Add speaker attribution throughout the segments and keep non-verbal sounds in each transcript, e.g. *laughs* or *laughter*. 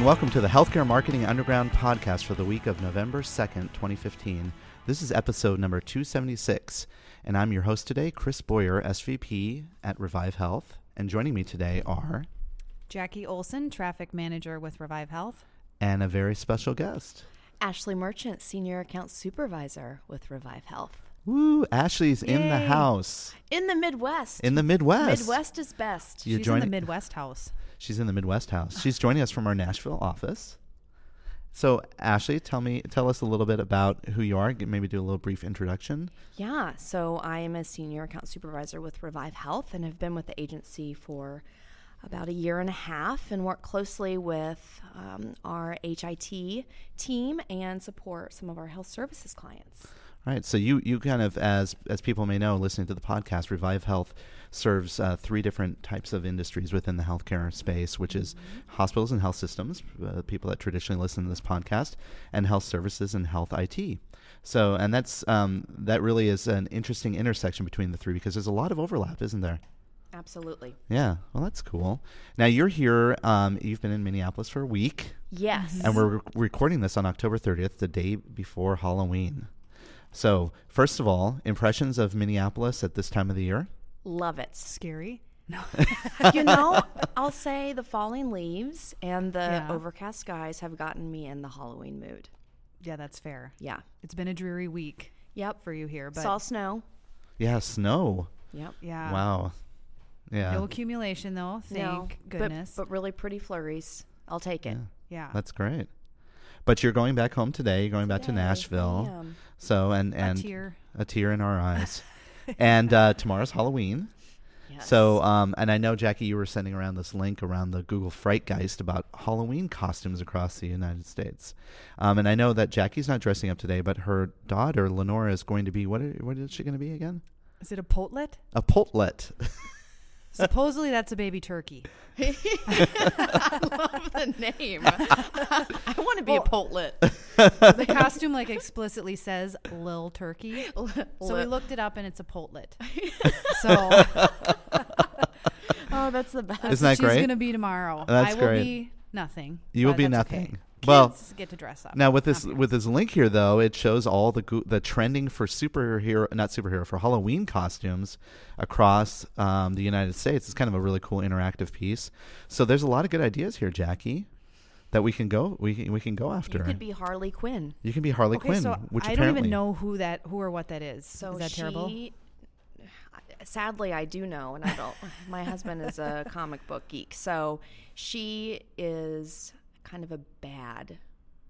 Speaker 1: and welcome to the Healthcare Marketing Underground podcast for the week of November 2nd, 2015. This is episode number 276, and I'm your host today, Chris Boyer, SVP at Revive Health. And joining me today are,
Speaker 2: Jackie Olson, traffic manager with Revive Health.
Speaker 1: and a very special guest.
Speaker 3: Ashley Merchant, Senior Account Supervisor with Revive Health.
Speaker 1: Woo, Ashley's in the house
Speaker 3: In the Midwest.
Speaker 1: in the Midwest.
Speaker 3: Midwest is best.
Speaker 1: You're
Speaker 2: She's
Speaker 1: joining-
Speaker 2: in the Midwest house.
Speaker 1: She's in the Midwest house. She's joining us from our Nashville office. So, Ashley, tell me, tell us a little bit about who you are. Maybe do a little brief introduction.
Speaker 3: Yeah, so I am a Senior Account Supervisor with Revive Health and have been with the agency for about a year and a half and work closely with um, our HIT team and support some of our health services clients.
Speaker 1: All right. So you you kind of as as people may know, listening to the podcast, Revive Health serves uh, three different types of industries within the healthcare space, which is hospitals and health systems, uh, people that traditionally listen to this podcast, and health services and health IT. So, and that's um, that really is an interesting intersection between the three because there's a lot of overlap, isn't there?
Speaker 3: Absolutely.
Speaker 1: Yeah. Well, that's cool. Now you're here. Um, you've been in Minneapolis for a week,
Speaker 3: Yes.
Speaker 1: and we're rec- recording this on October 30th, the day before Halloween. So, first of all, impressions of Minneapolis at this time of the year?
Speaker 3: Love it.
Speaker 2: Scary. No. *laughs* *laughs*
Speaker 3: you know, I'll say the falling leaves and the
Speaker 2: Yeah.
Speaker 3: overcast skies have gotten me in the Halloween mood.
Speaker 2: yeah, that's fair.
Speaker 3: Yeah.
Speaker 2: It's been a dreary week
Speaker 3: Yep.
Speaker 2: for you here, but
Speaker 3: Saw snow.
Speaker 1: Yeah, snow.
Speaker 3: Yep.
Speaker 2: yeah.
Speaker 1: Wow. Yeah.
Speaker 2: No accumulation though. Thank
Speaker 3: no, but-
Speaker 2: goodness.
Speaker 3: But, really pretty flurries. I'll take it.
Speaker 2: yeah.
Speaker 1: That's great. But you're going back home today. You're going back to
Speaker 3: Today,
Speaker 1: Nashville. So and and
Speaker 2: a tear.
Speaker 1: a tear in our eyes. *laughs* and uh, tomorrow's Halloween.
Speaker 3: Yes.
Speaker 1: So, um, and I know Jackie, you were sending around this link around the Google Frightgeist about Halloween costumes across the United States. Um, and I know that Jackie's not dressing up today, but her daughter Lenora is going to be. What? What is she going to be again?
Speaker 2: Is it a potlet?
Speaker 1: A potlet. *laughs*
Speaker 2: Supposedly that's a baby turkey. *laughs*
Speaker 3: I love the name. I want to be a potlet.
Speaker 2: The costume like explicitly says Lil Turkey. So we looked it up and it's a potlet. *laughs* So
Speaker 3: oh, that's the best.
Speaker 2: that's
Speaker 1: Isn't
Speaker 2: what
Speaker 1: that
Speaker 2: she's
Speaker 1: great?
Speaker 2: gonna be tomorrow.
Speaker 1: That's
Speaker 2: I will
Speaker 1: great.
Speaker 2: be nothing.
Speaker 1: You will be nothing.
Speaker 2: Okay.
Speaker 1: Well-
Speaker 2: get to dress up.
Speaker 1: Now with this
Speaker 2: Not me.
Speaker 1: with this link here though, it shows all the go- the trending for superhero not superhero for Halloween costumes across um, the United States. It's kind of a really cool interactive piece. So there's a lot of good ideas here, Jackie, that we can go we can, we can go after.
Speaker 3: You could be Harley Quinn.
Speaker 1: You can be Harley
Speaker 2: okay,
Speaker 1: Quinn,
Speaker 2: so
Speaker 1: which
Speaker 2: I don't even know who that who or what that is.
Speaker 3: So
Speaker 2: is that
Speaker 3: she,
Speaker 2: terrible? *sighs*
Speaker 3: Sadly, I do know, and I don't. my husband is a comic book geek, so she is kind of a bad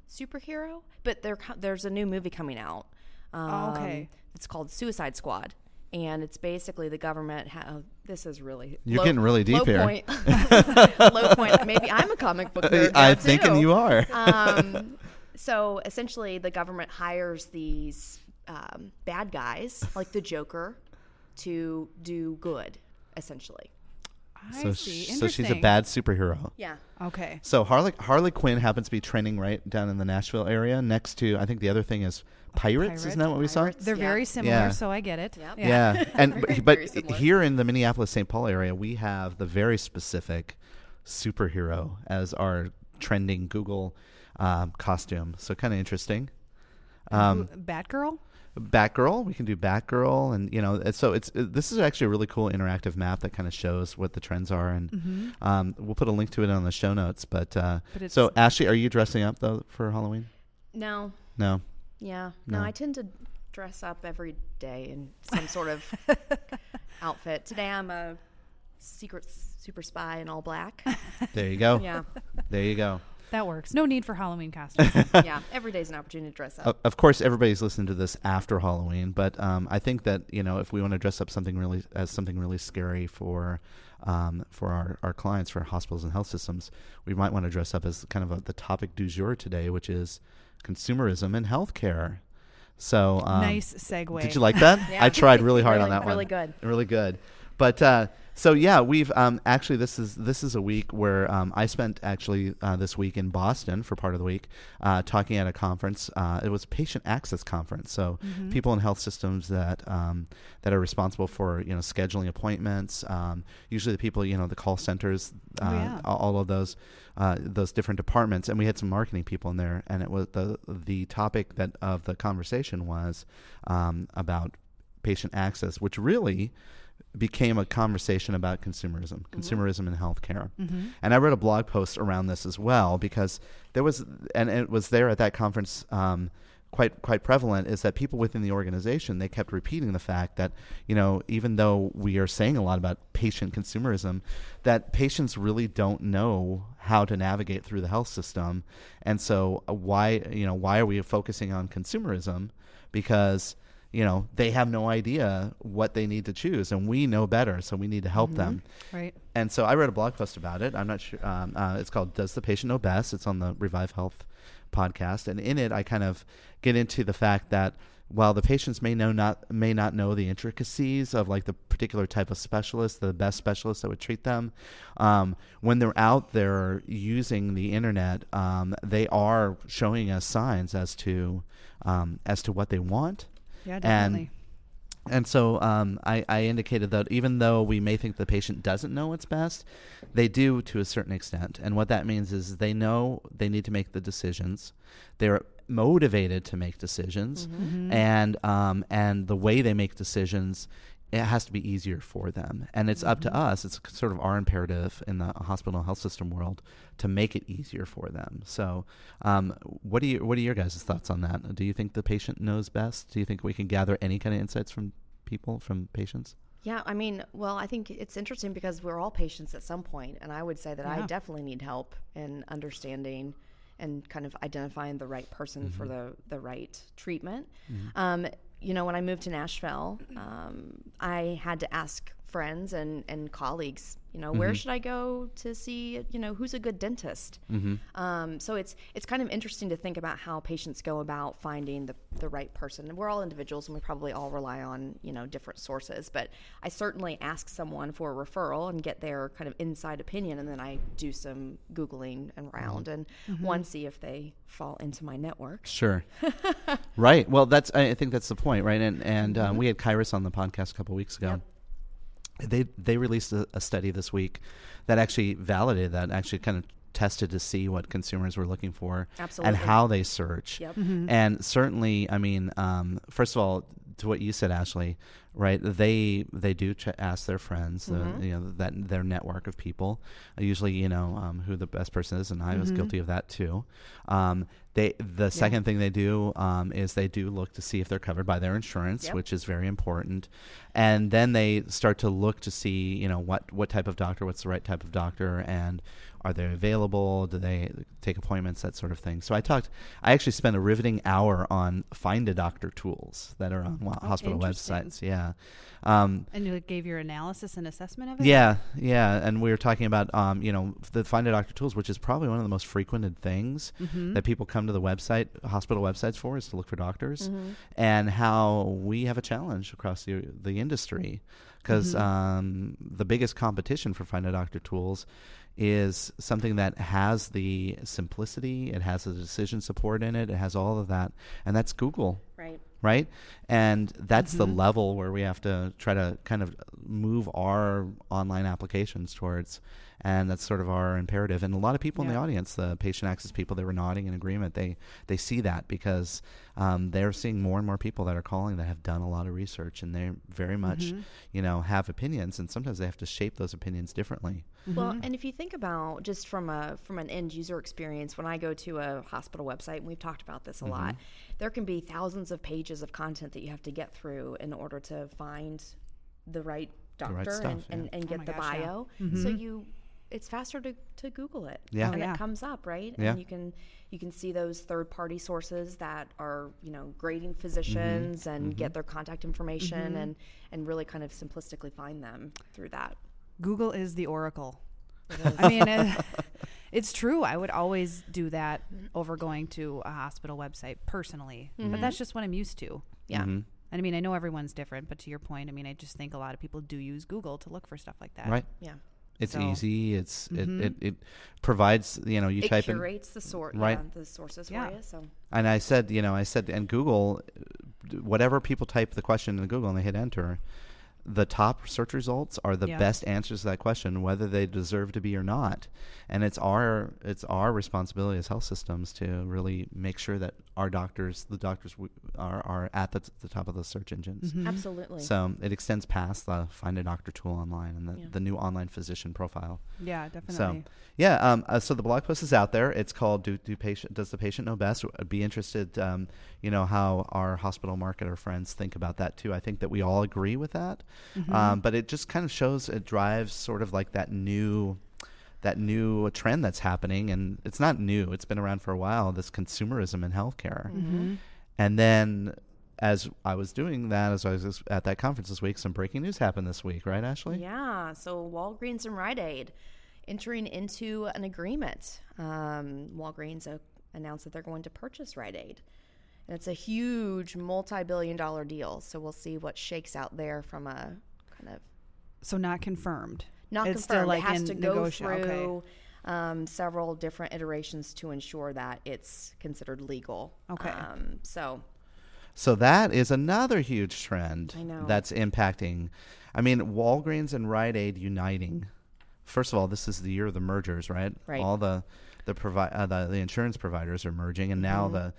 Speaker 3: superhero. But there, there's a new movie coming out. Um,
Speaker 2: Oh, okay.
Speaker 3: It's called Suicide Squad, and it's basically the government. Ha- oh, this is really
Speaker 1: You're getting really deep
Speaker 3: low
Speaker 1: here.
Speaker 3: Point, *laughs* *laughs* low point. Maybe I'm a comic book *laughs* nerd.
Speaker 1: I'm
Speaker 3: now,
Speaker 1: thinking you are.
Speaker 3: um, so essentially, the government hires these um, bad guys, like the Joker, to do good. Essentially,
Speaker 2: I
Speaker 1: so,
Speaker 2: see.
Speaker 1: sh- so she's a
Speaker 2: Interesting.
Speaker 1: bad superhero.
Speaker 3: yeah.
Speaker 2: Okay.
Speaker 1: So Harley Harley Quinn happens to be trending right down in the Nashville area. Next to I think the other thing is Pirates. Isn't that what we saw?
Speaker 3: Pirates.
Speaker 2: They're
Speaker 3: Yeah.
Speaker 2: very similar,
Speaker 1: Yeah.
Speaker 2: so I get it.
Speaker 3: Yep.
Speaker 1: Yeah, and
Speaker 3: Very, *laughs*
Speaker 1: but,
Speaker 3: very
Speaker 1: but
Speaker 3: similar.
Speaker 1: here in the Minneapolis St. Paul area, we have the very specific superhero as our trending Google um, costume. So kind of interesting. Um,
Speaker 2: Batgirl?
Speaker 1: Batgirl, we can do Batgirl, and you know, so it's it, this is actually a really cool interactive map that kind of shows what the trends are, and
Speaker 2: Mm-hmm.
Speaker 1: um, we'll put a link to it on the show notes. But, uh,
Speaker 2: But
Speaker 1: so Ashley, are you dressing up though for Halloween?
Speaker 3: No.
Speaker 1: No.
Speaker 3: Yeah. No.
Speaker 1: No.
Speaker 3: I tend to dress up every day in some sort of *laughs* outfit. Today, I'm a secret super spy in all black.
Speaker 1: There you go.
Speaker 3: Yeah.
Speaker 1: There you go.
Speaker 2: That works. No need for Halloween costumes. *laughs*
Speaker 3: Yeah. Every day's an opportunity to dress up.
Speaker 1: Of course, everybody's listening to this after Halloween, but um, I think that you know if we want to dress up something really as something really scary for um, for our, our clients for hospitals and health systems, we might want to dress up as kind of a, the topic du jour today, which is consumerism and healthcare. So um,
Speaker 2: nice segue.
Speaker 1: Did you like that? *laughs*
Speaker 3: Yeah.
Speaker 1: I tried really *laughs* hard on that
Speaker 3: really
Speaker 1: one.
Speaker 3: Really good.
Speaker 1: Really good. But uh, so yeah, we've um, actually this is this is a week where um, I spent actually uh, this week in Boston for part of the week uh, talking at a conference. Uh, it was patient access conference, so
Speaker 2: Mm-hmm.
Speaker 1: people in health systems that um, that are responsible for you know scheduling appointments. Um, usually the people you know the call centers, uh,
Speaker 2: Oh, yeah.
Speaker 1: all, all of those uh, those different departments, and we had some marketing people in there, and it was the the topic that of the conversation was um, about patient access, which really became a conversation about consumerism, consumerism in healthcare.
Speaker 2: Mm-hmm.
Speaker 1: And I wrote a blog post around this as well because there was, and it was there at that conference. Um, quite quite prevalent is that people within the organization they kept repeating the fact that you know even though we are saying a lot about patient consumerism that patients really don't know how to navigate through the health system and so uh, why you know why are we focusing on consumerism because you know they have no idea what they need to choose and we know better so we need to help them
Speaker 2: Right.
Speaker 1: and so I wrote a blog post about it. I'm not sure. Um, uh, it's called "Does the Patient Know Best?" It's on the Revive Health podcast, and in it, I kind of get into the fact that while the patients may know not may not know the intricacies of like the particular type of specialist, the best specialist that would treat them, um, when they're out there using the internet, um, they are showing us signs as to um, as to what they want.
Speaker 2: Yeah,
Speaker 1: And
Speaker 2: definitely.
Speaker 1: and so um, I, I indicated that even though we may think the patient doesn't know what's best, they do to a certain extent. And what that means is they know they need to make the decisions. They're motivated to make decisions,
Speaker 2: Mm-hmm.
Speaker 1: and um, and the way they make decisions. It has to be easier for them, and it's up to us. It's sort of our imperative in the hospital health system world to make it easier for them. So, um, what do you what are your guys' thoughts on that? Do you think the patient knows best? Do you think we can gather any kind of insights from people, from patients?
Speaker 3: Yeah, I mean, well, I think it's interesting because we're all patients at some point, and I would say that I definitely need help in understanding and kind of identifying the right person for the the right treatment. Um, you know, when I moved to Nashville, um, I had to ask friends and, and colleagues, you know, where mm-hmm. should I go to see, you know, who's a good dentist? Mm-hmm. Um, so it's it's kind of interesting to think about how patients go about finding the, the right person. And we're all individuals, and we probably all rely on you know different sources. But I certainly ask someone for a referral and get their kind of inside opinion, and then I do some googling and mm-hmm. round and one see if they fall into my network.
Speaker 1: Sure. *laughs* right. Well, that's I I think that's the point, right? And and um, we had Kyruus on the podcast a couple weeks ago.
Speaker 3: Yep.
Speaker 1: They they released a, a study this week that actually validated that, actually kind of tested to see what consumers were looking for
Speaker 3: Absolutely.
Speaker 1: and how they search.
Speaker 3: Yep.
Speaker 1: And certainly, I mean, um, first of all, to what you said, Ashley, right? They they do ch- ask their friends, the, you know, that their network of people, uh, usually, you know, um, who the best person is, and I was guilty of that too. Um, they the second thing they do um, is they do look to see if they're covered by their insurance,
Speaker 3: Yep.
Speaker 1: which is very important, and then they start to look to see, you know, what what type of doctor, what's the right type of doctor, and are they available? Do they take appointments? That sort of thing. So I talked. I actually spent a riveting hour on find a doctor tools that are on wa- hospital websites. Yeah, um,
Speaker 2: And you gave your analysis and assessment of it?
Speaker 1: yeah, yeah. And we were talking about, um, you know, the find a doctor tools, which is probably one of the most frequented things
Speaker 2: Mm-hmm.
Speaker 1: that people come to the website, hospital websites for, is to look for doctors,
Speaker 3: Mm-hmm.
Speaker 1: and how we have a challenge across the the industry because
Speaker 2: Mm-hmm.
Speaker 1: um, the biggest competition for find a doctor tools is something that has the simplicity, it has the decision support in it, it has all of that, and that's Google
Speaker 3: Right.
Speaker 1: right? And that's the
Speaker 2: Mm-hmm.
Speaker 1: level where we have to try to kind of move our online applications towards. And that's sort of our imperative. And a lot of people in the audience, the patient access people, they were nodding in agreement. They they see that because um, they're seeing more and more people that are calling that have done a lot of research and they very much,
Speaker 2: Mm-hmm.
Speaker 1: you know, have opinions. And sometimes they have to shape those opinions differently.
Speaker 3: Well, and if you think about just from a from an end user experience, when I go to a hospital website, and we've talked about this a lot, there can be thousands of pages of content that you have to get through in order to find the right doctor
Speaker 1: right stuff,
Speaker 3: and, and,
Speaker 1: yeah.
Speaker 3: and
Speaker 2: Oh
Speaker 3: get
Speaker 2: my
Speaker 3: the
Speaker 2: gosh, yeah.
Speaker 3: bio. So you it's faster to, to Google it.
Speaker 1: Yeah.
Speaker 3: And
Speaker 2: Oh, yeah.
Speaker 3: it comes up, right?
Speaker 1: Yeah.
Speaker 3: And you can you can see those third party sources that are, you know, grading mm-hmm. physicians and mm-hmm. get their contact information mm-hmm. and, and really kind of simplistically find them through that.
Speaker 2: Google is the oracle. *laughs* I mean, it, *laughs* it's true. I would always do that over going to a hospital website personally, but that's just what I'm used to.
Speaker 3: Yeah.
Speaker 2: And I mean, I know everyone's different, but to your point, I mean, I just think a lot of people do use Google to look for stuff like that.
Speaker 1: Right.
Speaker 3: Yeah.
Speaker 1: It's
Speaker 2: So-
Speaker 1: easy. It's
Speaker 2: Mhm.
Speaker 1: it, it it provides you know you
Speaker 3: it
Speaker 1: type in
Speaker 3: curates the sort,
Speaker 1: Right.
Speaker 3: yeah, the sources
Speaker 2: Yeah.
Speaker 3: for you. So
Speaker 1: and I said you know I said and Google uh, whatever people type the question in Google and they hit enter the top search results are the
Speaker 2: Yeah.
Speaker 1: best answers to that question whether they deserve to be or not and it's our it's our responsibility as health systems to really make sure that our doctors the doctors w- are, are at the, t- the top of the search engines
Speaker 2: Mhm.
Speaker 3: absolutely.
Speaker 1: so it extends past the find a doctor tool online and the,
Speaker 3: Yeah.
Speaker 1: the new online physician profile
Speaker 2: Yeah, definitely.
Speaker 1: So yeah. Um, uh, so the blog post is out there. It's called "Do, Do Patient Does the Patient Know Best?" Be interested, um, you know, how our hospital marketer friends think about that too. I think that we all agree with that,
Speaker 2: Mm-hmm.
Speaker 1: um, but it just kind of shows it drives sort of like that new. That new trend that's happening, and it's not new; it's been around for a while. This consumerism in healthcare,
Speaker 2: Mm-hmm.
Speaker 1: and then as I was doing that, as I was at that conference this week, some breaking news happened this week, right, Ashley?
Speaker 3: Yeah, so Walgreens and Rite Aid entering into an agreement. Um, Walgreens uh, announced that they're going to purchase Rite Aid. And it's a huge multi billion dollar deal. So we'll see what shakes out there from a kind of
Speaker 2: So not confirmed.
Speaker 3: not
Speaker 2: It's
Speaker 3: confirmed.
Speaker 2: still like
Speaker 3: it has
Speaker 2: in
Speaker 3: to go
Speaker 2: negoti- okay.
Speaker 3: through um, several different iterations to ensure that it's considered legal.
Speaker 2: Okay.
Speaker 3: Um, so
Speaker 1: So that is another huge trend
Speaker 3: I know.
Speaker 1: that's impacting. I mean, Walgreens and Rite Aid uniting. First of all, this is the year of the mergers, right?
Speaker 3: Right.
Speaker 1: All the the provi- uh, the, the insurance providers are merging, and now
Speaker 3: Mm-hmm.
Speaker 1: the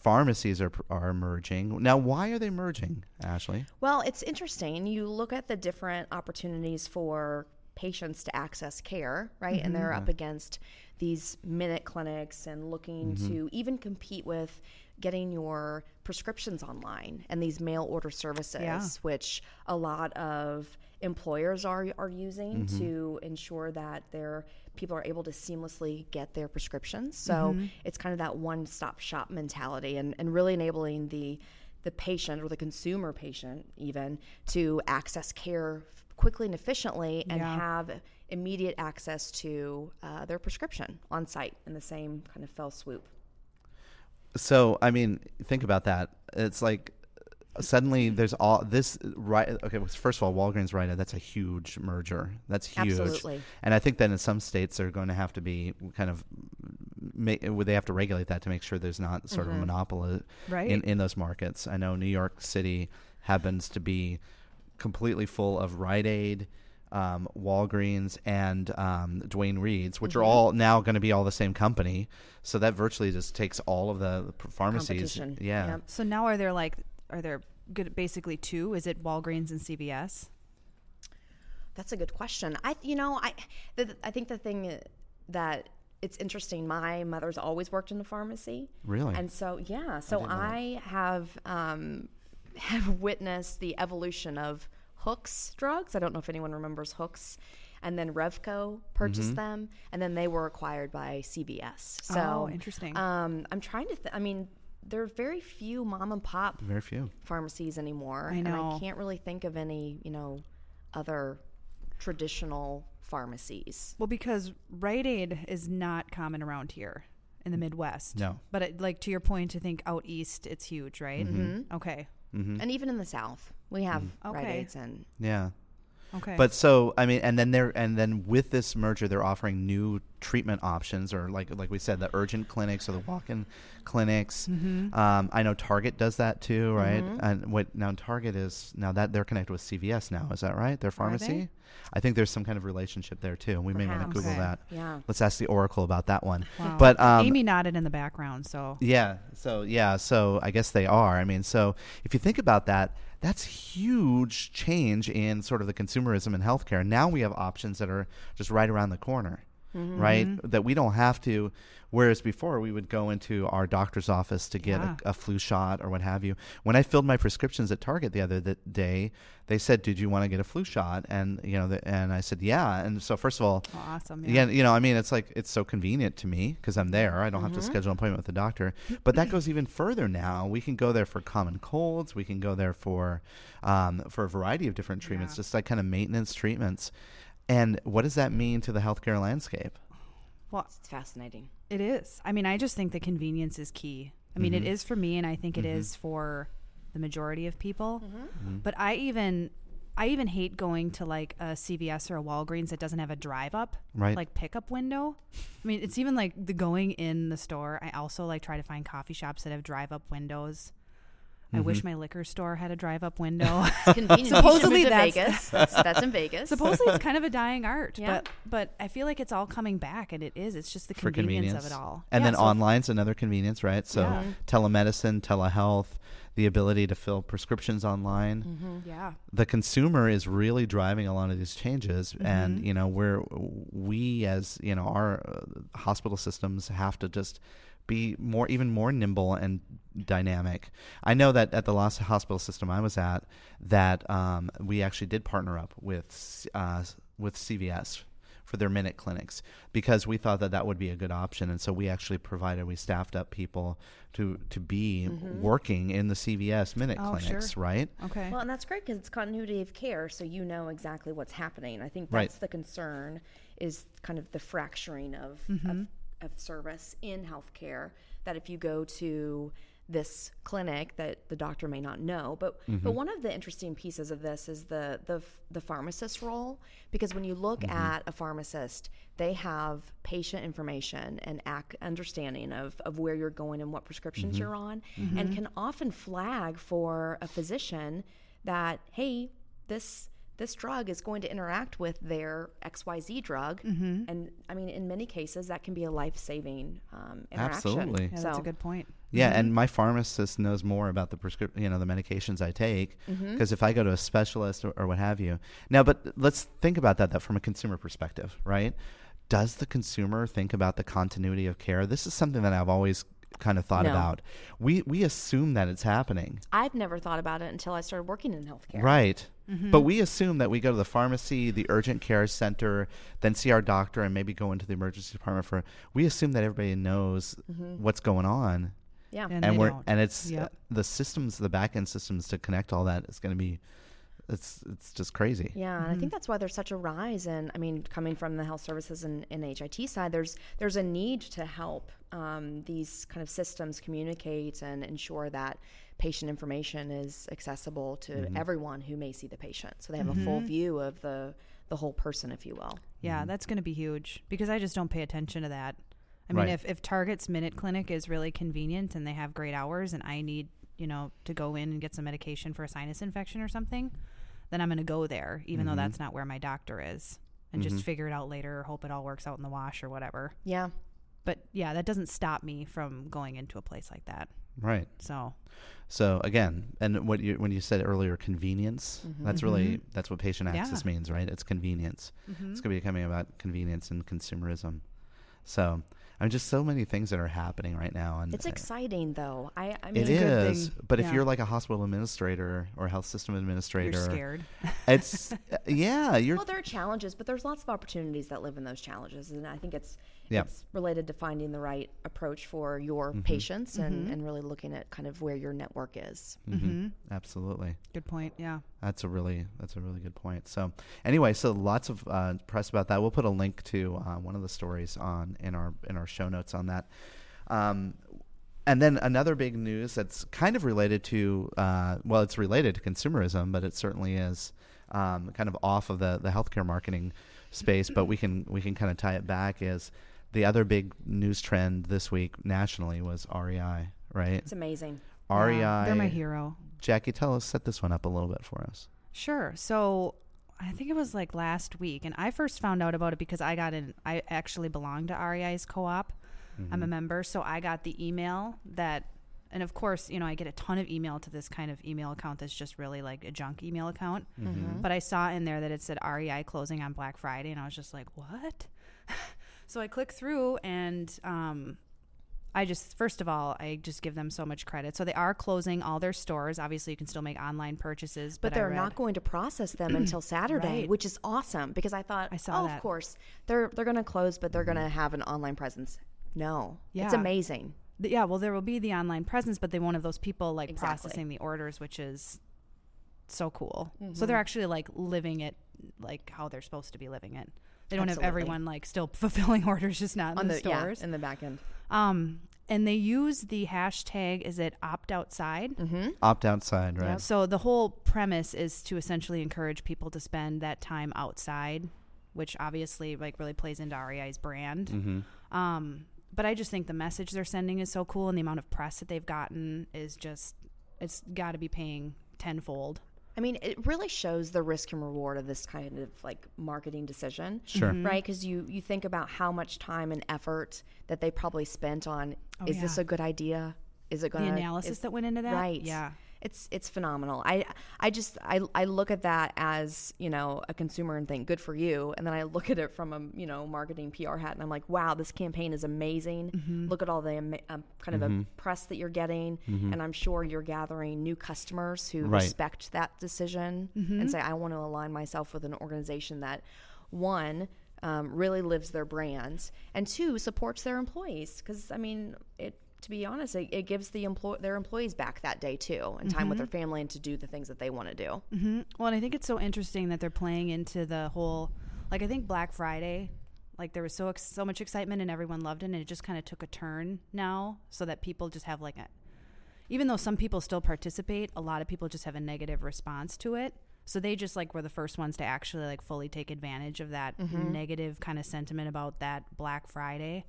Speaker 1: pharmacies are are merging. Now, why are they merging, Ashley?
Speaker 3: Well, it's interesting. You look at the different opportunities for patients to access care, right? And they're mm-hmm. up against these minute clinics and looking mm-hmm. to even compete with getting your prescriptions online and these mail order services,
Speaker 2: Yeah.
Speaker 3: which a lot of employers are are using to ensure that their people are able to seamlessly get their prescriptions. So it's kind of that one stop shop mentality and, and really enabling the the patient or the consumer patient even to access care quickly and efficiently and
Speaker 2: Yeah.
Speaker 3: have immediate access to uh, their prescription on site in the same kind of fell swoop.
Speaker 1: So, I mean, think about that. It's like suddenly there's all this right. Okay, well, first of all, Walgreens Rite Aid. That's a huge merger. That's huge.
Speaker 3: Absolutely.
Speaker 1: And I think that in some states they're going to have to be kind of make, they have to regulate that to make sure there's not sort of a monopoly
Speaker 2: Right.
Speaker 1: in in those markets. I know New York City happens to be completely full of Rite Aid. Um, Walgreens and um, Duane Reade's, which are all now going to be all the same company, so that virtually just takes all of the p- pharmacies.
Speaker 3: Competition.
Speaker 1: Yeah,
Speaker 2: So now are there like are there good basically two? Is it Walgreens and CVS?
Speaker 3: That's a good question. I, you know, I, the, I think the thing that it's interesting. My mother's always worked in a pharmacy,
Speaker 1: really.
Speaker 3: and so yeah. So
Speaker 1: didn't know that.
Speaker 3: I, have um, *laughs* have witnessed the evolution of Hooks drugs. I don't know if anyone remembers Hooks. And then Revco purchased
Speaker 1: Mm-hmm.
Speaker 3: them, and then they were acquired by CVS. So
Speaker 2: oh, interesting.
Speaker 3: Um, I'm trying to. Th- I mean, there are very few mom and pop
Speaker 1: Very few.
Speaker 3: pharmacies anymore,
Speaker 2: I
Speaker 3: and
Speaker 2: know.
Speaker 3: I can't really think of any, you know, other traditional pharmacies.
Speaker 2: well, because Rite Aid is not common around here in the Midwest.
Speaker 1: No.
Speaker 2: But it, like to your point, I think out east it's huge, right?
Speaker 3: Mm-hmm.
Speaker 2: Okay.
Speaker 1: Hmm
Speaker 3: And even in the South, we have Rite Aids and
Speaker 1: Yeah.
Speaker 2: Okay.
Speaker 1: But so I mean, and then they're and then with this merger, they're offering new treatment options, or like like we said, the urgent clinics or the walk-in clinics.
Speaker 2: Mm-hmm.
Speaker 1: Um, I know Target does that too, right? And what now Target is now that they're connected with CVS now, is that right? Their pharmacy. I think there's some kind of relationship there too. We may want to Google
Speaker 2: Okay.
Speaker 1: that.
Speaker 3: yeah.
Speaker 1: Let's ask the Oracle about that one.
Speaker 2: Wow.
Speaker 1: But um,
Speaker 2: Amy nodded in the background, so
Speaker 1: yeah. So yeah. So I guess they are. I mean, so if you think about that, that's huge change in sort of the consumerism in healthcare. Now we have options that are just right around the corner, right? That we don't have to. Whereas before we would go into our doctor's office to get
Speaker 2: Yeah.
Speaker 1: a, a flu shot or what have you. When I filled my prescriptions at Target the other th- day, they said, "Did you want to get a flu shot?" And you know, the, and I said, "Yeah." And so first of all,
Speaker 2: oh, awesome.
Speaker 1: yeah. you know, I mean, it's like it's so convenient to me because I'm there. I don't have to schedule an appointment with the doctor. But that goes even further now. We can go there for common colds. We can go there for um, for a variety of different treatments,
Speaker 2: Yeah.
Speaker 1: just like kind of maintenance treatments. And what does that mean to the healthcare landscape?
Speaker 2: Well,
Speaker 3: It's fascinating.
Speaker 2: It is. I mean, I just think the convenience is key. I mean,
Speaker 1: Mm-hmm.
Speaker 2: it is for me, and I think it is for the majority of people.
Speaker 1: Mm-hmm.
Speaker 2: But I even I even hate going to like a CVS or a Walgreens that doesn't have a drive up
Speaker 1: Right.
Speaker 2: like pickup window. I mean, it's even like the going in the store. I also like try to find coffee shops that have drive up windows. I
Speaker 1: Mm-hmm.
Speaker 2: wish my liquor store had a drive up *laughs* window.
Speaker 3: It's *laughs* convenient.
Speaker 2: Supposedly
Speaker 3: you should move to
Speaker 2: that's-
Speaker 3: Vegas. That's, that's in Vegas.
Speaker 2: Supposedly it's *laughs* kind of a dying art,
Speaker 3: Yeah.
Speaker 2: but but I feel like it's all coming back, and it is. It's just the convenience,
Speaker 1: convenience
Speaker 2: of it all.
Speaker 1: And
Speaker 2: Yeah,
Speaker 1: then
Speaker 2: so-
Speaker 1: online's another convenience, right? So
Speaker 2: Yeah.
Speaker 1: telemedicine, telehealth, the ability to fill prescriptions online.
Speaker 2: Mm-hmm. Yeah.
Speaker 1: The consumer is really driving a lot of these changes, and
Speaker 2: Mhm.
Speaker 1: you know, we're we as you know our uh, hospital systems have to just be more even more nimble and dynamic. I know that at the last hospital system I was at, that um, we actually did partner up with uh, with CVS for their minute clinics because we thought that that would be a good option, and so we actually provided we staffed up people to to be working in the CVS minute
Speaker 2: Oh,
Speaker 1: clinics,
Speaker 2: sure.
Speaker 1: right?
Speaker 2: Okay.
Speaker 3: Well, and that's great because it's continuity of care, so you know exactly what's happening. I think
Speaker 1: Right.
Speaker 3: that's the concern is kind of the fracturing of,
Speaker 2: Mm-hmm.
Speaker 3: of, of service in healthcare. That if you go to this clinic that the doctor may not know, but
Speaker 1: Mm-hmm.
Speaker 3: but one of the interesting pieces of this is the the the pharmacist role because when you look
Speaker 1: Mm-hmm.
Speaker 3: at a pharmacist, they have patient information and ac- understanding of, of where you're going and what prescriptions
Speaker 1: Mm-hmm.
Speaker 3: you're on, and can often flag for a physician that hey, this this drug is going to interact with their XYZ drug.
Speaker 2: Mm-hmm.
Speaker 3: And I mean, in many cases, that can be a life saving um, interaction.
Speaker 1: Absolutely.
Speaker 2: yeah,
Speaker 3: So,
Speaker 2: that's a good point.
Speaker 1: Yeah,
Speaker 2: Mm-hmm.
Speaker 1: and my pharmacist knows more about the prescription, you know, the medications I take.
Speaker 2: Mm-hmm.
Speaker 1: Because if I go to a specialist or, or what have you, now, but let's think about that, that from a consumer perspective, right? Does the consumer think about the continuity of care? This is something that I've always kind of thought
Speaker 3: No.
Speaker 1: about. We we assume that it's happening,
Speaker 3: I've never thought about it until I started working in healthcare.
Speaker 1: right?
Speaker 2: Mm-hmm.
Speaker 1: But we assume that we go to the pharmacy, the urgent care center, then see our doctor, and maybe go into the emergency department for. We assume that everybody knows what's going on,
Speaker 3: Yeah.
Speaker 2: And,
Speaker 1: and we're
Speaker 2: don't.
Speaker 1: and it's
Speaker 2: Yep.
Speaker 1: uh, the systems, the back end systems to connect all that is going to be, it's it's just crazy.
Speaker 3: Yeah, and I think that's why there's such a rise. And I mean, coming from the health services and, and HIT side, there's there's a need to help um, these kind of systems communicate and ensure that patient information is accessible to everyone who may see the patient, so they have a full view of the the whole person, if you will.
Speaker 2: Yeah,
Speaker 1: Mm-hmm.
Speaker 2: that's going to be huge because I just don't pay attention to that. I mean,
Speaker 1: Right.
Speaker 2: if, if Target's Minute Clinic is really convenient and they have great hours and I need, you know, to go in and get some medication for a sinus infection or something, then I'm going to go there, even
Speaker 1: Mm-hmm.
Speaker 2: though that's not where my doctor is, and just figure it out later or hope it all works out in the wash or whatever.
Speaker 3: Yeah,
Speaker 2: But yeah, that doesn't stop me from going into a place like that.
Speaker 1: Right.
Speaker 2: So,
Speaker 1: So again, and what you when you said earlier, convenience. That's really that's what patient
Speaker 2: Mm-hmm. Yeah.
Speaker 1: access means, right? It's convenience. It's going to be becoming about convenience and consumerism. So I mean, just so many things that are happening right now, and
Speaker 3: it's exciting though. I, I mean,
Speaker 1: It
Speaker 2: good thing.
Speaker 1: but if you're like a hospital administrator or health system administrator,
Speaker 2: you're scared. *laughs*
Speaker 1: it's yeah, you're
Speaker 3: Well, there are challenges, but there's lots of opportunities that live in those challenges, and I think it's
Speaker 1: Yeah.
Speaker 3: it's related to finding the right approach for your
Speaker 1: Mm-hmm.
Speaker 3: patients and, and really looking at kind of where your network is.
Speaker 1: hmm absolutely.
Speaker 2: Good point. Yeah.
Speaker 1: That's a really that's a really good point. So anyway, so lots of uh, press about that. We'll put a link to uh, one of the stories on in our in our show notes on that. Um, and then another big news that's kind of related to uh, well, it's related to consumerism, but it certainly is um, kind of off of the the healthcare marketing space. but we can we can kind of tie it back is the other big news trend this week nationally was REI, right?
Speaker 3: It's amazing.
Speaker 1: REI.
Speaker 2: Yeah, they're my hero.
Speaker 1: Jackie, tell us set this one up a little bit for us.
Speaker 2: Sure. So I think it was like last week, and I first found out about it because I got in. I actually belong to REI's co-op. I'm a mm-hmm. member, so I got the email that, and of course, you know, I get a ton of email to this kind of email account that's just really like a junk email account. Mm-hmm. Mm-hmm. But I saw in there that it said REI closing on Black Friday, and I was just like, what? *laughs* so I click through and. um I just first of all, I just give them so much credit. So they are closing all their stores. Obviously, you can still make online purchases,
Speaker 3: But,
Speaker 2: but,
Speaker 3: they're not going to process them *clears throat* until Saturday,
Speaker 2: Right.
Speaker 3: which is awesome because I thought,
Speaker 2: I saw
Speaker 3: oh,
Speaker 2: that.
Speaker 3: of course, they're they're going to close, but they're going to have an online presence. No, it's amazing.
Speaker 2: Yeah, well, there will be the online presence, but they won't have those people like
Speaker 3: Exactly.
Speaker 2: processing the orders, which is so cool. So
Speaker 3: Mm-hmm.
Speaker 2: they're actually like living it like how they're supposed to be living it. They don't
Speaker 3: Absolutely.
Speaker 2: have everyone like still *laughs* fulfilling orders, just not in
Speaker 3: On
Speaker 2: the,
Speaker 3: the, yeah,
Speaker 2: stores.
Speaker 3: in the back end.
Speaker 2: um, and they use the hashtag is it opt outside
Speaker 3: Mm-hmm.
Speaker 1: Opt outside, right?
Speaker 3: Yep.
Speaker 2: so the whole premise is to essentially encourage people to spend that time outside which obviously like really plays into rei's brand
Speaker 1: Mm-hmm.
Speaker 2: um, but i just think the message they're sending is so cool and the amount of press that they've gotten is just it's got to be paying tenfold
Speaker 3: I mean, it really shows the risk and reward of this kind of like marketing decision.
Speaker 1: Sure.
Speaker 2: Mm-hmm.
Speaker 3: Right? Because you, you think about how much time and effort that they probably spent on
Speaker 2: Oh,
Speaker 3: is this a good idea? Is it going to The
Speaker 2: analysis that went into that
Speaker 3: Right.
Speaker 2: yeah
Speaker 3: It's it's phenomenal. I I just I, I look at that as you know a consumer and think good for you, and then I look at it from a you know marketing PR hat, and I'm like, wow, this campaign is amazing.
Speaker 2: Mm-hmm.
Speaker 3: Look at all the um, kind of a press that you're getting, and I'm sure you're gathering new customers who
Speaker 1: Right.
Speaker 3: respect that decision
Speaker 2: Mm-hmm.
Speaker 3: and say, I want to align myself with an organization that one. Um, really lives their brand, and two supports their employees. Because I mean, it to be honest, it, it gives the employ their employees back that day too, and time with their family, and to do the things that they want to do.
Speaker 2: hmm Well, and I think it's so interesting that they're playing into the whole, like I think Black Friday, like there was so ex- so much excitement and everyone loved it, and it just kind of took a turn now, so that people just have like a, even though some people still participate, a lot of people just have a negative response to it. So they just like were the first ones to actually like fully take advantage of that negative kind of sentiment about that Black Friday,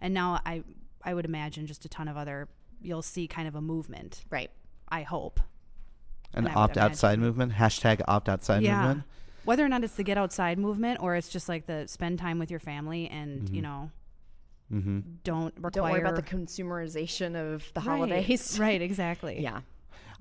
Speaker 2: and now I I would imagine just a ton of other you'll see kind of a movement.
Speaker 3: Right.
Speaker 2: I hope.
Speaker 1: An
Speaker 2: And I would
Speaker 1: opt outside movement. Hashtag opt outside movement.
Speaker 2: Whether or not it's the get outside movement or it's just like the spend time with your family and you know
Speaker 1: Mm-hmm.
Speaker 2: don't require
Speaker 3: Don't worry about the consumerization of the
Speaker 2: Right,
Speaker 3: holidays.
Speaker 2: right exactly *laughs*
Speaker 3: Yeah.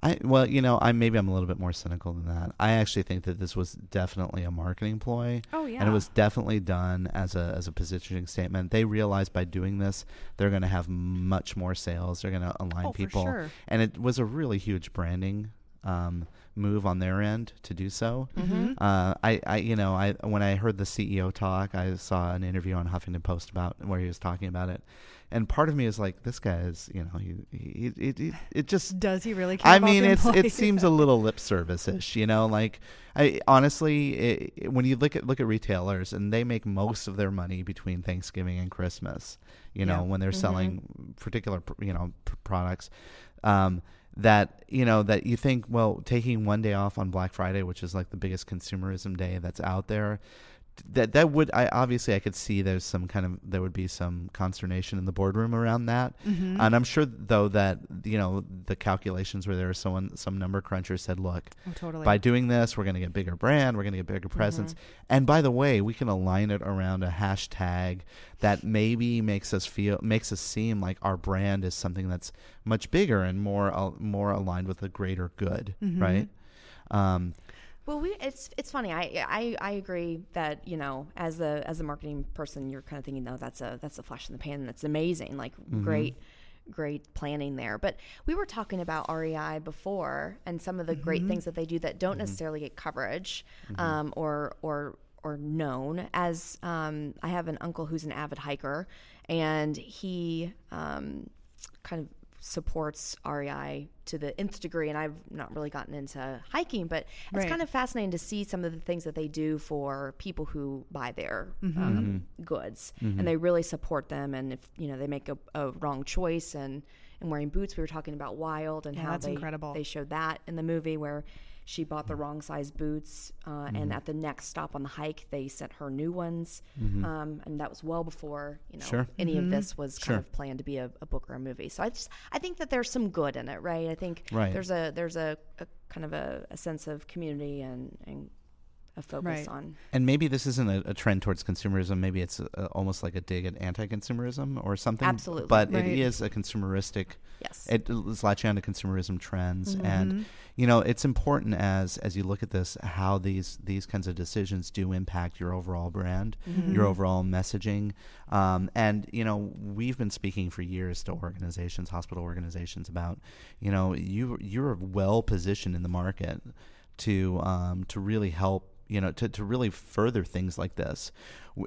Speaker 1: I well, you know, I maybe I'm a little bit more cynical than that. I actually think that this was definitely a marketing ploy.
Speaker 2: oh yeah
Speaker 1: And it was definitely done as a as a positioning statement. They realized by doing this, they're going to have much more sales. They're going to align
Speaker 2: Oh, for
Speaker 1: people,
Speaker 2: sure.
Speaker 1: and it was a really huge branding um, move on their end to do so.
Speaker 2: Mm-hmm.
Speaker 1: Uh, I, I, you know, I when I heard the CEO talk, I saw an interview on Huffington Post about where he was talking about it, and part of me is like, this guy is, you know, he, he, it, it, it just *laughs*
Speaker 2: does he really care
Speaker 1: I
Speaker 2: about
Speaker 1: mean, it's it seems a little lip service ish, you know. Like, I honestly, it, when you look at look at retailers, and they make most of their money between Thanksgiving and Christmas, you know,
Speaker 2: Yeah.
Speaker 1: when they're selling particular, you know, pr- products. Um, that you know that you think well taking one day off on black friday which is like the biggest consumerism day that's out there that that would I obviously I could see there's some kind of there would be some consternation in the boardroom around that,
Speaker 2: Mm-hmm.
Speaker 1: and I'm sure though that you know the calculations where there. was Someone some number cruncher said, look,
Speaker 2: oh, totally
Speaker 1: by doing this, we're going to get bigger brand, we're going to get bigger presence, and by the way, we can align it around a hashtag that maybe makes us feel makes us seem like our brand is something that's much bigger and more uh, more aligned with the greater good,
Speaker 2: Mm-hmm.
Speaker 1: right? Um,
Speaker 3: Well, we it's it's funny. I, I I agree that you know as a as a marketing person, you're kind of thinking, no, that's a that's a flash in the pan. That's amazing. Like great great planning there. But we were talking about REI before and some of the great things that they do that don't necessarily get coverage um, or or or known as um, I have an uncle who's an avid hiker and he um, kind of supports REI to the nth degree and I've not really gotten into hiking but it's
Speaker 2: Right.
Speaker 3: kind of fascinating to see some of the things that they do for people who buy their mm-hmm. um, mm-hmm. goods mm-hmm. and they really support them and if you know they make a, a wrong choice and and wearing boots we were talking about wild and
Speaker 2: Yeah,
Speaker 3: how
Speaker 2: that's
Speaker 3: they
Speaker 2: incredible.
Speaker 3: they showed that in the movie where she bought the wrong size boots, uh, and at the next stop on the hike, they sent her new ones, um, and that was well before you know
Speaker 1: Sure.
Speaker 3: any of this was kind of planned to be a, a book or a movie. So I just I think that there's some good in it, right? I think
Speaker 1: Right.
Speaker 3: there's a there's a, a kind of a, a sense of community and and a focus
Speaker 2: Right.
Speaker 3: on
Speaker 1: And maybe this isn't a, a trend towards consumerism. Maybe it's a, almost like a dig at anti-consumerism or something.
Speaker 3: Absolutely.
Speaker 1: But
Speaker 2: Right.
Speaker 1: it is a consumeristic.
Speaker 3: yes.
Speaker 1: It is latching onto consumerism trends,
Speaker 2: Mm-hmm.
Speaker 1: and you know it's important as as you look at this how these these kinds of decisions do impact your overall brand,
Speaker 2: Mm-hmm.
Speaker 1: your overall messaging, um, and you know we've been speaking for years to organizations, hospital organizations about you know you you're well positioned in the market to um, to really help you know to, to really further things like this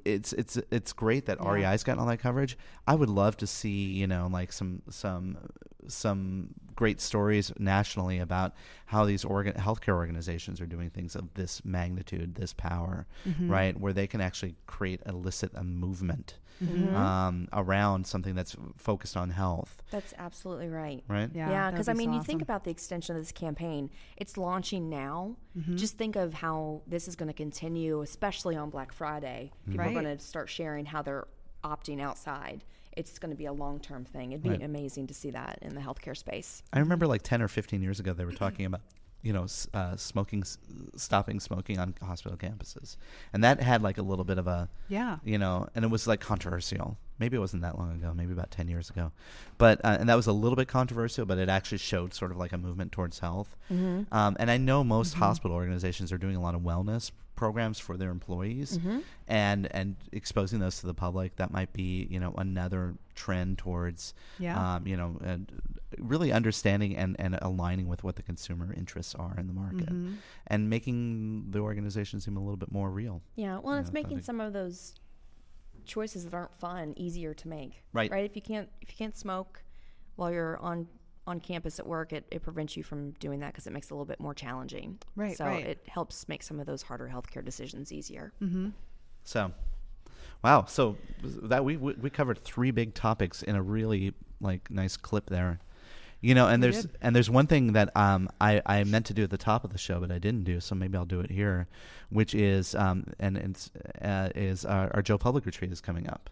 Speaker 1: it's it's it's great that
Speaker 2: Yeah.
Speaker 1: REI's gotten all that coverage I would love to see you know like some some some great stories nationally about how these organ- healthcare organizations are doing things of this magnitude, this power,
Speaker 2: Mm-hmm.
Speaker 1: right? Where they can actually create, elicit a movement
Speaker 2: Mm-hmm.
Speaker 1: um, around something that's focused on health,
Speaker 3: That's absolutely right.
Speaker 1: right?
Speaker 2: Yeah,
Speaker 3: Yeah, because
Speaker 2: would
Speaker 3: I mean,
Speaker 2: so
Speaker 3: you think about the extension of this campaign. It's launching now.
Speaker 2: Mm-hmm.
Speaker 3: Just think of how this is going to continue, especially on Black Friday. People are going to start sharing how they're opting outside. It's going to be a long term thing. It'd be
Speaker 1: Right.
Speaker 3: amazing to see that in the healthcare space.
Speaker 1: I remember like 10 or 15 years ago, they were talking *clears throat* about, you know, uh, smoking, stopping smoking on hospital campuses. And that had like a little bit of a,
Speaker 2: Yeah.
Speaker 1: you know, and it was like controversial. Maybe it wasn't that long ago, maybe about 10 years ago. But, uh, and that was a little bit controversial, but it actually showed sort of like a movement towards health. Um, and I know most hospital organizations are doing a lot of wellness programs for their employees and and exposing those to the public that might be you know another trend towards
Speaker 2: Yeah.
Speaker 1: um, you know really understanding and, and aligning with what the consumer interests are in the market
Speaker 2: Mm-hmm.
Speaker 1: and making the organization seem a little bit more real
Speaker 3: Yeah, well, it's
Speaker 1: I
Speaker 3: making some of those choices that aren't fun easier to make.
Speaker 1: Right.
Speaker 3: Right. If you can't if you can't smoke while you're on on campus at work, it, it prevents you from doing that because it makes it a little bit more challenging.
Speaker 2: Right,
Speaker 3: So
Speaker 2: right.
Speaker 3: it helps make some of those harder healthcare decisions easier.
Speaker 2: Mm-hmm.
Speaker 1: so wow so that we we we covered three big topics in a really like nice clip there you know and
Speaker 2: We
Speaker 1: there's
Speaker 2: did.
Speaker 1: and there's one thing that um I, I meant to do at the top of the show but I didn't do so maybe I'll do it here which is um and it's uh, is our, our Joe Public retreat is coming up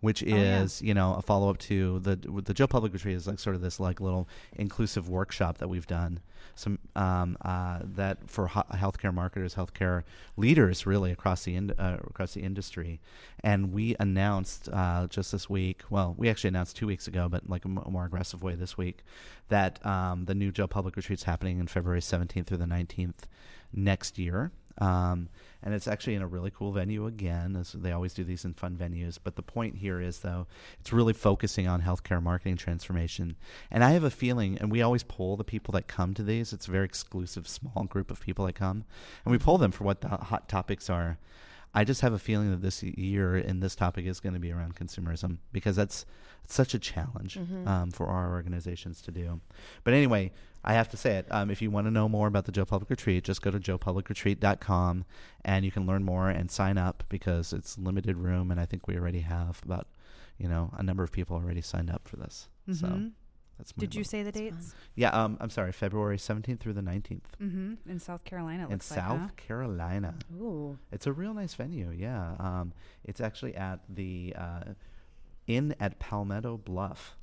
Speaker 1: which
Speaker 2: Oh, yeah.
Speaker 1: is you know a follow up to the the Joe Public retreat is like sort of this like little inclusive workshop that we've done. Some um uh that for ho- healthcare marketers healthcare leaders really across the in, uh, across the industry. And we announced uh just this week well we actually announced two weeks ago but like a m- more aggressive way this week that um the new Joe Public retreat's happening in February 17th through the 19th next year. Um, and it's actually in a really cool venue again, as they always do these in fun venues. But the point here is, though, it's really focusing on healthcare marketing transformation. And I have a feeling, and we always poll the people that come to these. It's a very exclusive, small group of people that come, and we poll them for what the hot topics are. I just have a feeling that this year in this topic is going to be around consumerism because that's such a challenge um, for our organizations to do. But anyway, I have to say it. Um, if you want to know more about the Joe Public Retreat, just go to joepublicretreat.com and you can learn more and sign up because it's limited room. And I think we already have about, you know, a number of people already signed up for this. So
Speaker 2: Mhm.
Speaker 1: That's my
Speaker 2: Did you say the
Speaker 3: That's
Speaker 2: dates?
Speaker 1: Yeah, um, I'm sorry, February 17th through the 19th
Speaker 2: Mm-hmm. In South Carolina, it
Speaker 1: in
Speaker 2: looks like,
Speaker 1: South
Speaker 2: huh?
Speaker 1: Carolina.
Speaker 3: Ooh.
Speaker 1: It's a real nice venue, yeah. Um, it's actually at the uh, Inn at Palmetto Bluff.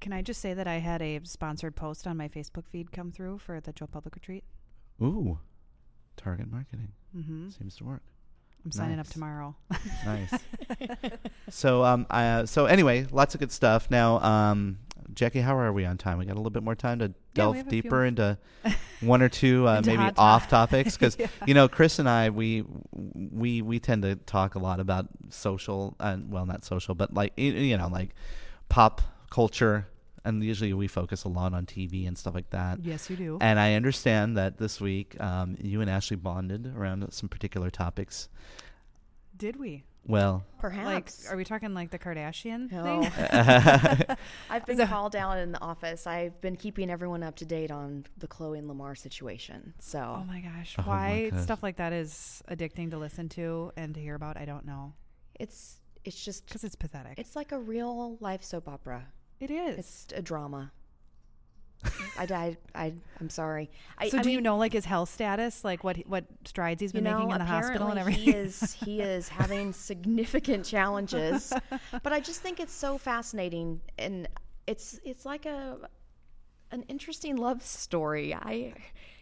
Speaker 2: Can I just say that I had a sponsored post on my Facebook feed come through for the Joe Public Retreat?
Speaker 1: Ooh, target marketing
Speaker 2: Mm-hmm.
Speaker 1: seems to work.
Speaker 2: I'm signing up tomorrow.
Speaker 1: Nice. *laughs* so, um, uh, so anyway, lots of good stuff. Now, um, Jackie, how are we on time? We got a little bit more time to delve
Speaker 2: have
Speaker 1: deeper into *laughs* one or two uh, maybe
Speaker 2: hot
Speaker 1: off
Speaker 2: to-
Speaker 1: topics because *laughs*
Speaker 2: Yeah.
Speaker 1: you know Chris and I we we we tend to talk a lot about social and well not social but like you know like pop culture and usually we focus a lot on TV and stuff like that.
Speaker 2: yes, you do.
Speaker 1: And I understand that this week um, you and Ashley bonded around some particular topics.
Speaker 2: Did we?
Speaker 1: Well,
Speaker 3: Perhaps.
Speaker 2: Like, are we talking like the Kardashian
Speaker 3: No.
Speaker 2: thing? *laughs* *laughs*
Speaker 3: I've been
Speaker 2: So-
Speaker 3: called out in the office. I've been keeping everyone up to date on the Khloe and Lamar situation. So
Speaker 2: Oh my gosh.
Speaker 1: Oh my
Speaker 2: Why
Speaker 1: gosh.
Speaker 2: stuff like that is addicting to listen to and to hear about, I don't know.
Speaker 3: it's it's just
Speaker 2: Because it's pathetic.
Speaker 3: it's like a real life soap opera.
Speaker 2: it is.
Speaker 3: It's a drama. I died. I I'm sorry. I,
Speaker 2: so
Speaker 3: I
Speaker 2: do you know like his health status, like what what strides he's been
Speaker 3: know,
Speaker 2: making in the hospital and everything?
Speaker 3: He is he is having *laughs* significant challenges, *laughs* but I just think it's so fascinating, and it's it's like a an interesting love story. I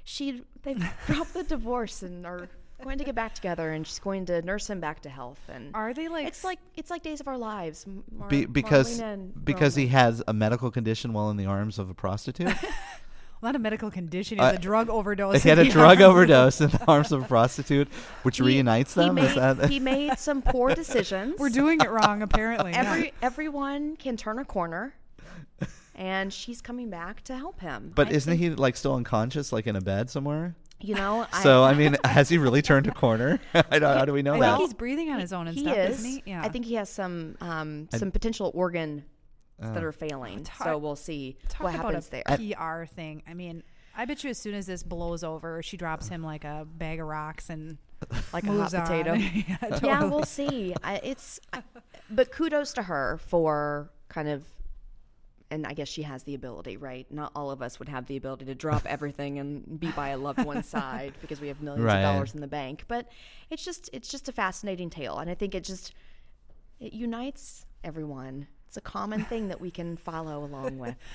Speaker 3: she they *laughs* dropped the divorce and are going to get back together, and she's going to nurse him back to health, and
Speaker 2: Are they like
Speaker 3: it's like it's like Days of Our Lives. Mar-
Speaker 1: be, because
Speaker 3: Marlena and
Speaker 1: because he has a medical condition while in the arms of a prostitute. *laughs*
Speaker 2: not a medical condition,
Speaker 1: Uh,
Speaker 2: a drug overdose.
Speaker 1: he had a
Speaker 2: in the
Speaker 1: drug
Speaker 2: hospital.
Speaker 1: overdose in the arms of a prostitute, which
Speaker 3: He-
Speaker 1: reunites
Speaker 3: He
Speaker 1: them.
Speaker 3: made, he made some poor decisions.
Speaker 2: We're doing it wrong apparently. yeah.
Speaker 3: Every everyone can turn a corner, and she's coming back to help him.
Speaker 1: but
Speaker 3: I
Speaker 1: isn't
Speaker 3: think,
Speaker 1: he like still unconscious, like in a bed somewhere?
Speaker 3: You know,
Speaker 1: So I mean, has he really turned a corner? *laughs* I don't, how do we know
Speaker 2: I
Speaker 1: that?
Speaker 2: think he's breathing on his own and
Speaker 3: he
Speaker 2: stuff,
Speaker 3: is.
Speaker 2: isn't he? Yeah.
Speaker 3: I think he has some um,
Speaker 1: I-
Speaker 3: some potential organ that are failing.
Speaker 2: Talk-
Speaker 3: so we'll see
Speaker 2: Talk
Speaker 3: what
Speaker 2: about
Speaker 3: happens
Speaker 2: a
Speaker 3: there.
Speaker 2: PR thing. I mean, I bet you as soon as this blows over, she drops him like a bag of rocks and *laughs*
Speaker 3: like a hot potato. *laughs*
Speaker 2: yeah,
Speaker 3: yeah, we'll see. I, it's, I, but kudos to her for kind of, and I guess she has the ability, right? Not all of us would have the ability to drop *laughs* everything and be by a loved one's *laughs* side because we have millions
Speaker 1: Right.
Speaker 3: of dollars in the bank. But it's just, it's just a fascinating tale, and I think it just, it unites everyone. It's a common thing that we can follow along with. *laughs*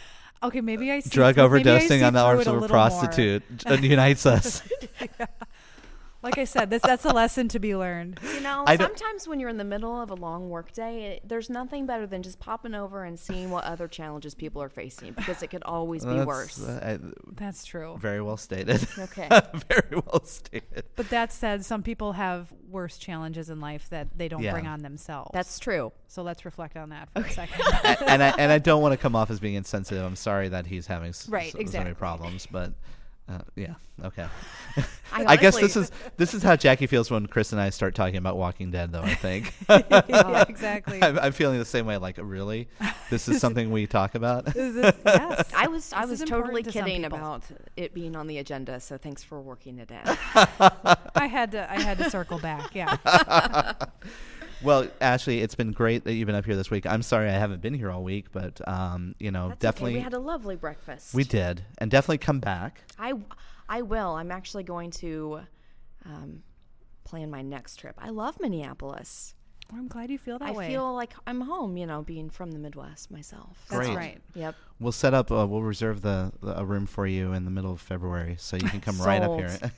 Speaker 2: Okay, maybe I see
Speaker 1: Drug
Speaker 2: through- maybe I see
Speaker 1: overdosing on the arms of a prostitute unites us.
Speaker 2: Like I said, this that's a lesson to be learned.
Speaker 3: You know,
Speaker 1: I
Speaker 3: sometimes when you're in the middle of a long workday, it, there's nothing better than just popping over and seeing what other challenges people are facing because it could always be
Speaker 1: That's,
Speaker 3: worse.
Speaker 1: uh,
Speaker 2: That's true.
Speaker 1: very well stated.
Speaker 3: Okay. *laughs*
Speaker 1: very well stated.
Speaker 2: But that said, some people have worse challenges in life that they don't
Speaker 1: Yeah.
Speaker 2: bring on themselves.
Speaker 3: That's true.
Speaker 2: so let's reflect on that for a second. *laughs*
Speaker 1: A- and I and I *laughs* don't want to come off as being insensitive. I'm sorry that he's having s-
Speaker 2: Right,
Speaker 1: s- so many
Speaker 2: exactly.
Speaker 1: problems, but uh, yeah, okay.
Speaker 3: I, *laughs*
Speaker 1: I guess this is this is how Jackie feels when Chris and I start talking about Walking Dead, though. I think *laughs*
Speaker 2: yeah, *laughs* exactly.
Speaker 1: I'm, I'm feeling the same way. Like, really, this is something we talk about.
Speaker 2: This- yes.
Speaker 3: I was I was totally
Speaker 2: to
Speaker 3: kidding about it being on the agenda. So thanks for working it in.
Speaker 2: I had to. I had to circle back. Yeah.
Speaker 1: Well, Ashley, it's been great that you've been up here this week. I'm sorry I haven't been here all week, but um, you know,
Speaker 3: That's
Speaker 1: definitely
Speaker 3: okay. We had a lovely breakfast.
Speaker 1: we did, and definitely come back.
Speaker 3: I I will. I'm actually going to um, plan my next trip. I love Minneapolis.
Speaker 2: I'm glad you feel that
Speaker 3: I
Speaker 2: way.
Speaker 3: feel like I'm home. You know, being from the Midwest myself.
Speaker 2: That's right.
Speaker 3: Yep.
Speaker 1: We'll set up. Uh, we'll reserve the, the a room for you in the middle of February, so you can come *laughs* right up here. *laughs*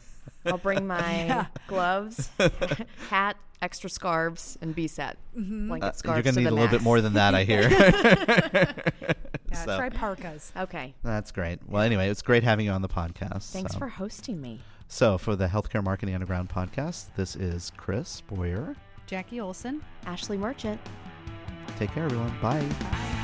Speaker 3: Sold. I'll bring *laughs* my
Speaker 2: Yeah.
Speaker 3: gloves, *laughs* hat, extra scarves, and be set.
Speaker 2: Mm-hmm.
Speaker 3: Blanket
Speaker 1: Uh,
Speaker 3: scarves.
Speaker 1: you're gonna need
Speaker 3: the
Speaker 1: a little bit more than that, I hear. *laughs*
Speaker 2: Yeah,
Speaker 1: So,
Speaker 2: try parkas.
Speaker 3: Okay.
Speaker 1: that's great. Well, anyway, it's great having you on the podcast.
Speaker 3: Thanks
Speaker 1: so.
Speaker 3: for hosting me.
Speaker 1: So, for the Healthcare Marketing Underground podcast, this is Chris Boyer.
Speaker 2: Jackie Olson.
Speaker 3: Ashley Merchant.
Speaker 1: Take care, everyone. Bye.
Speaker 2: Bye.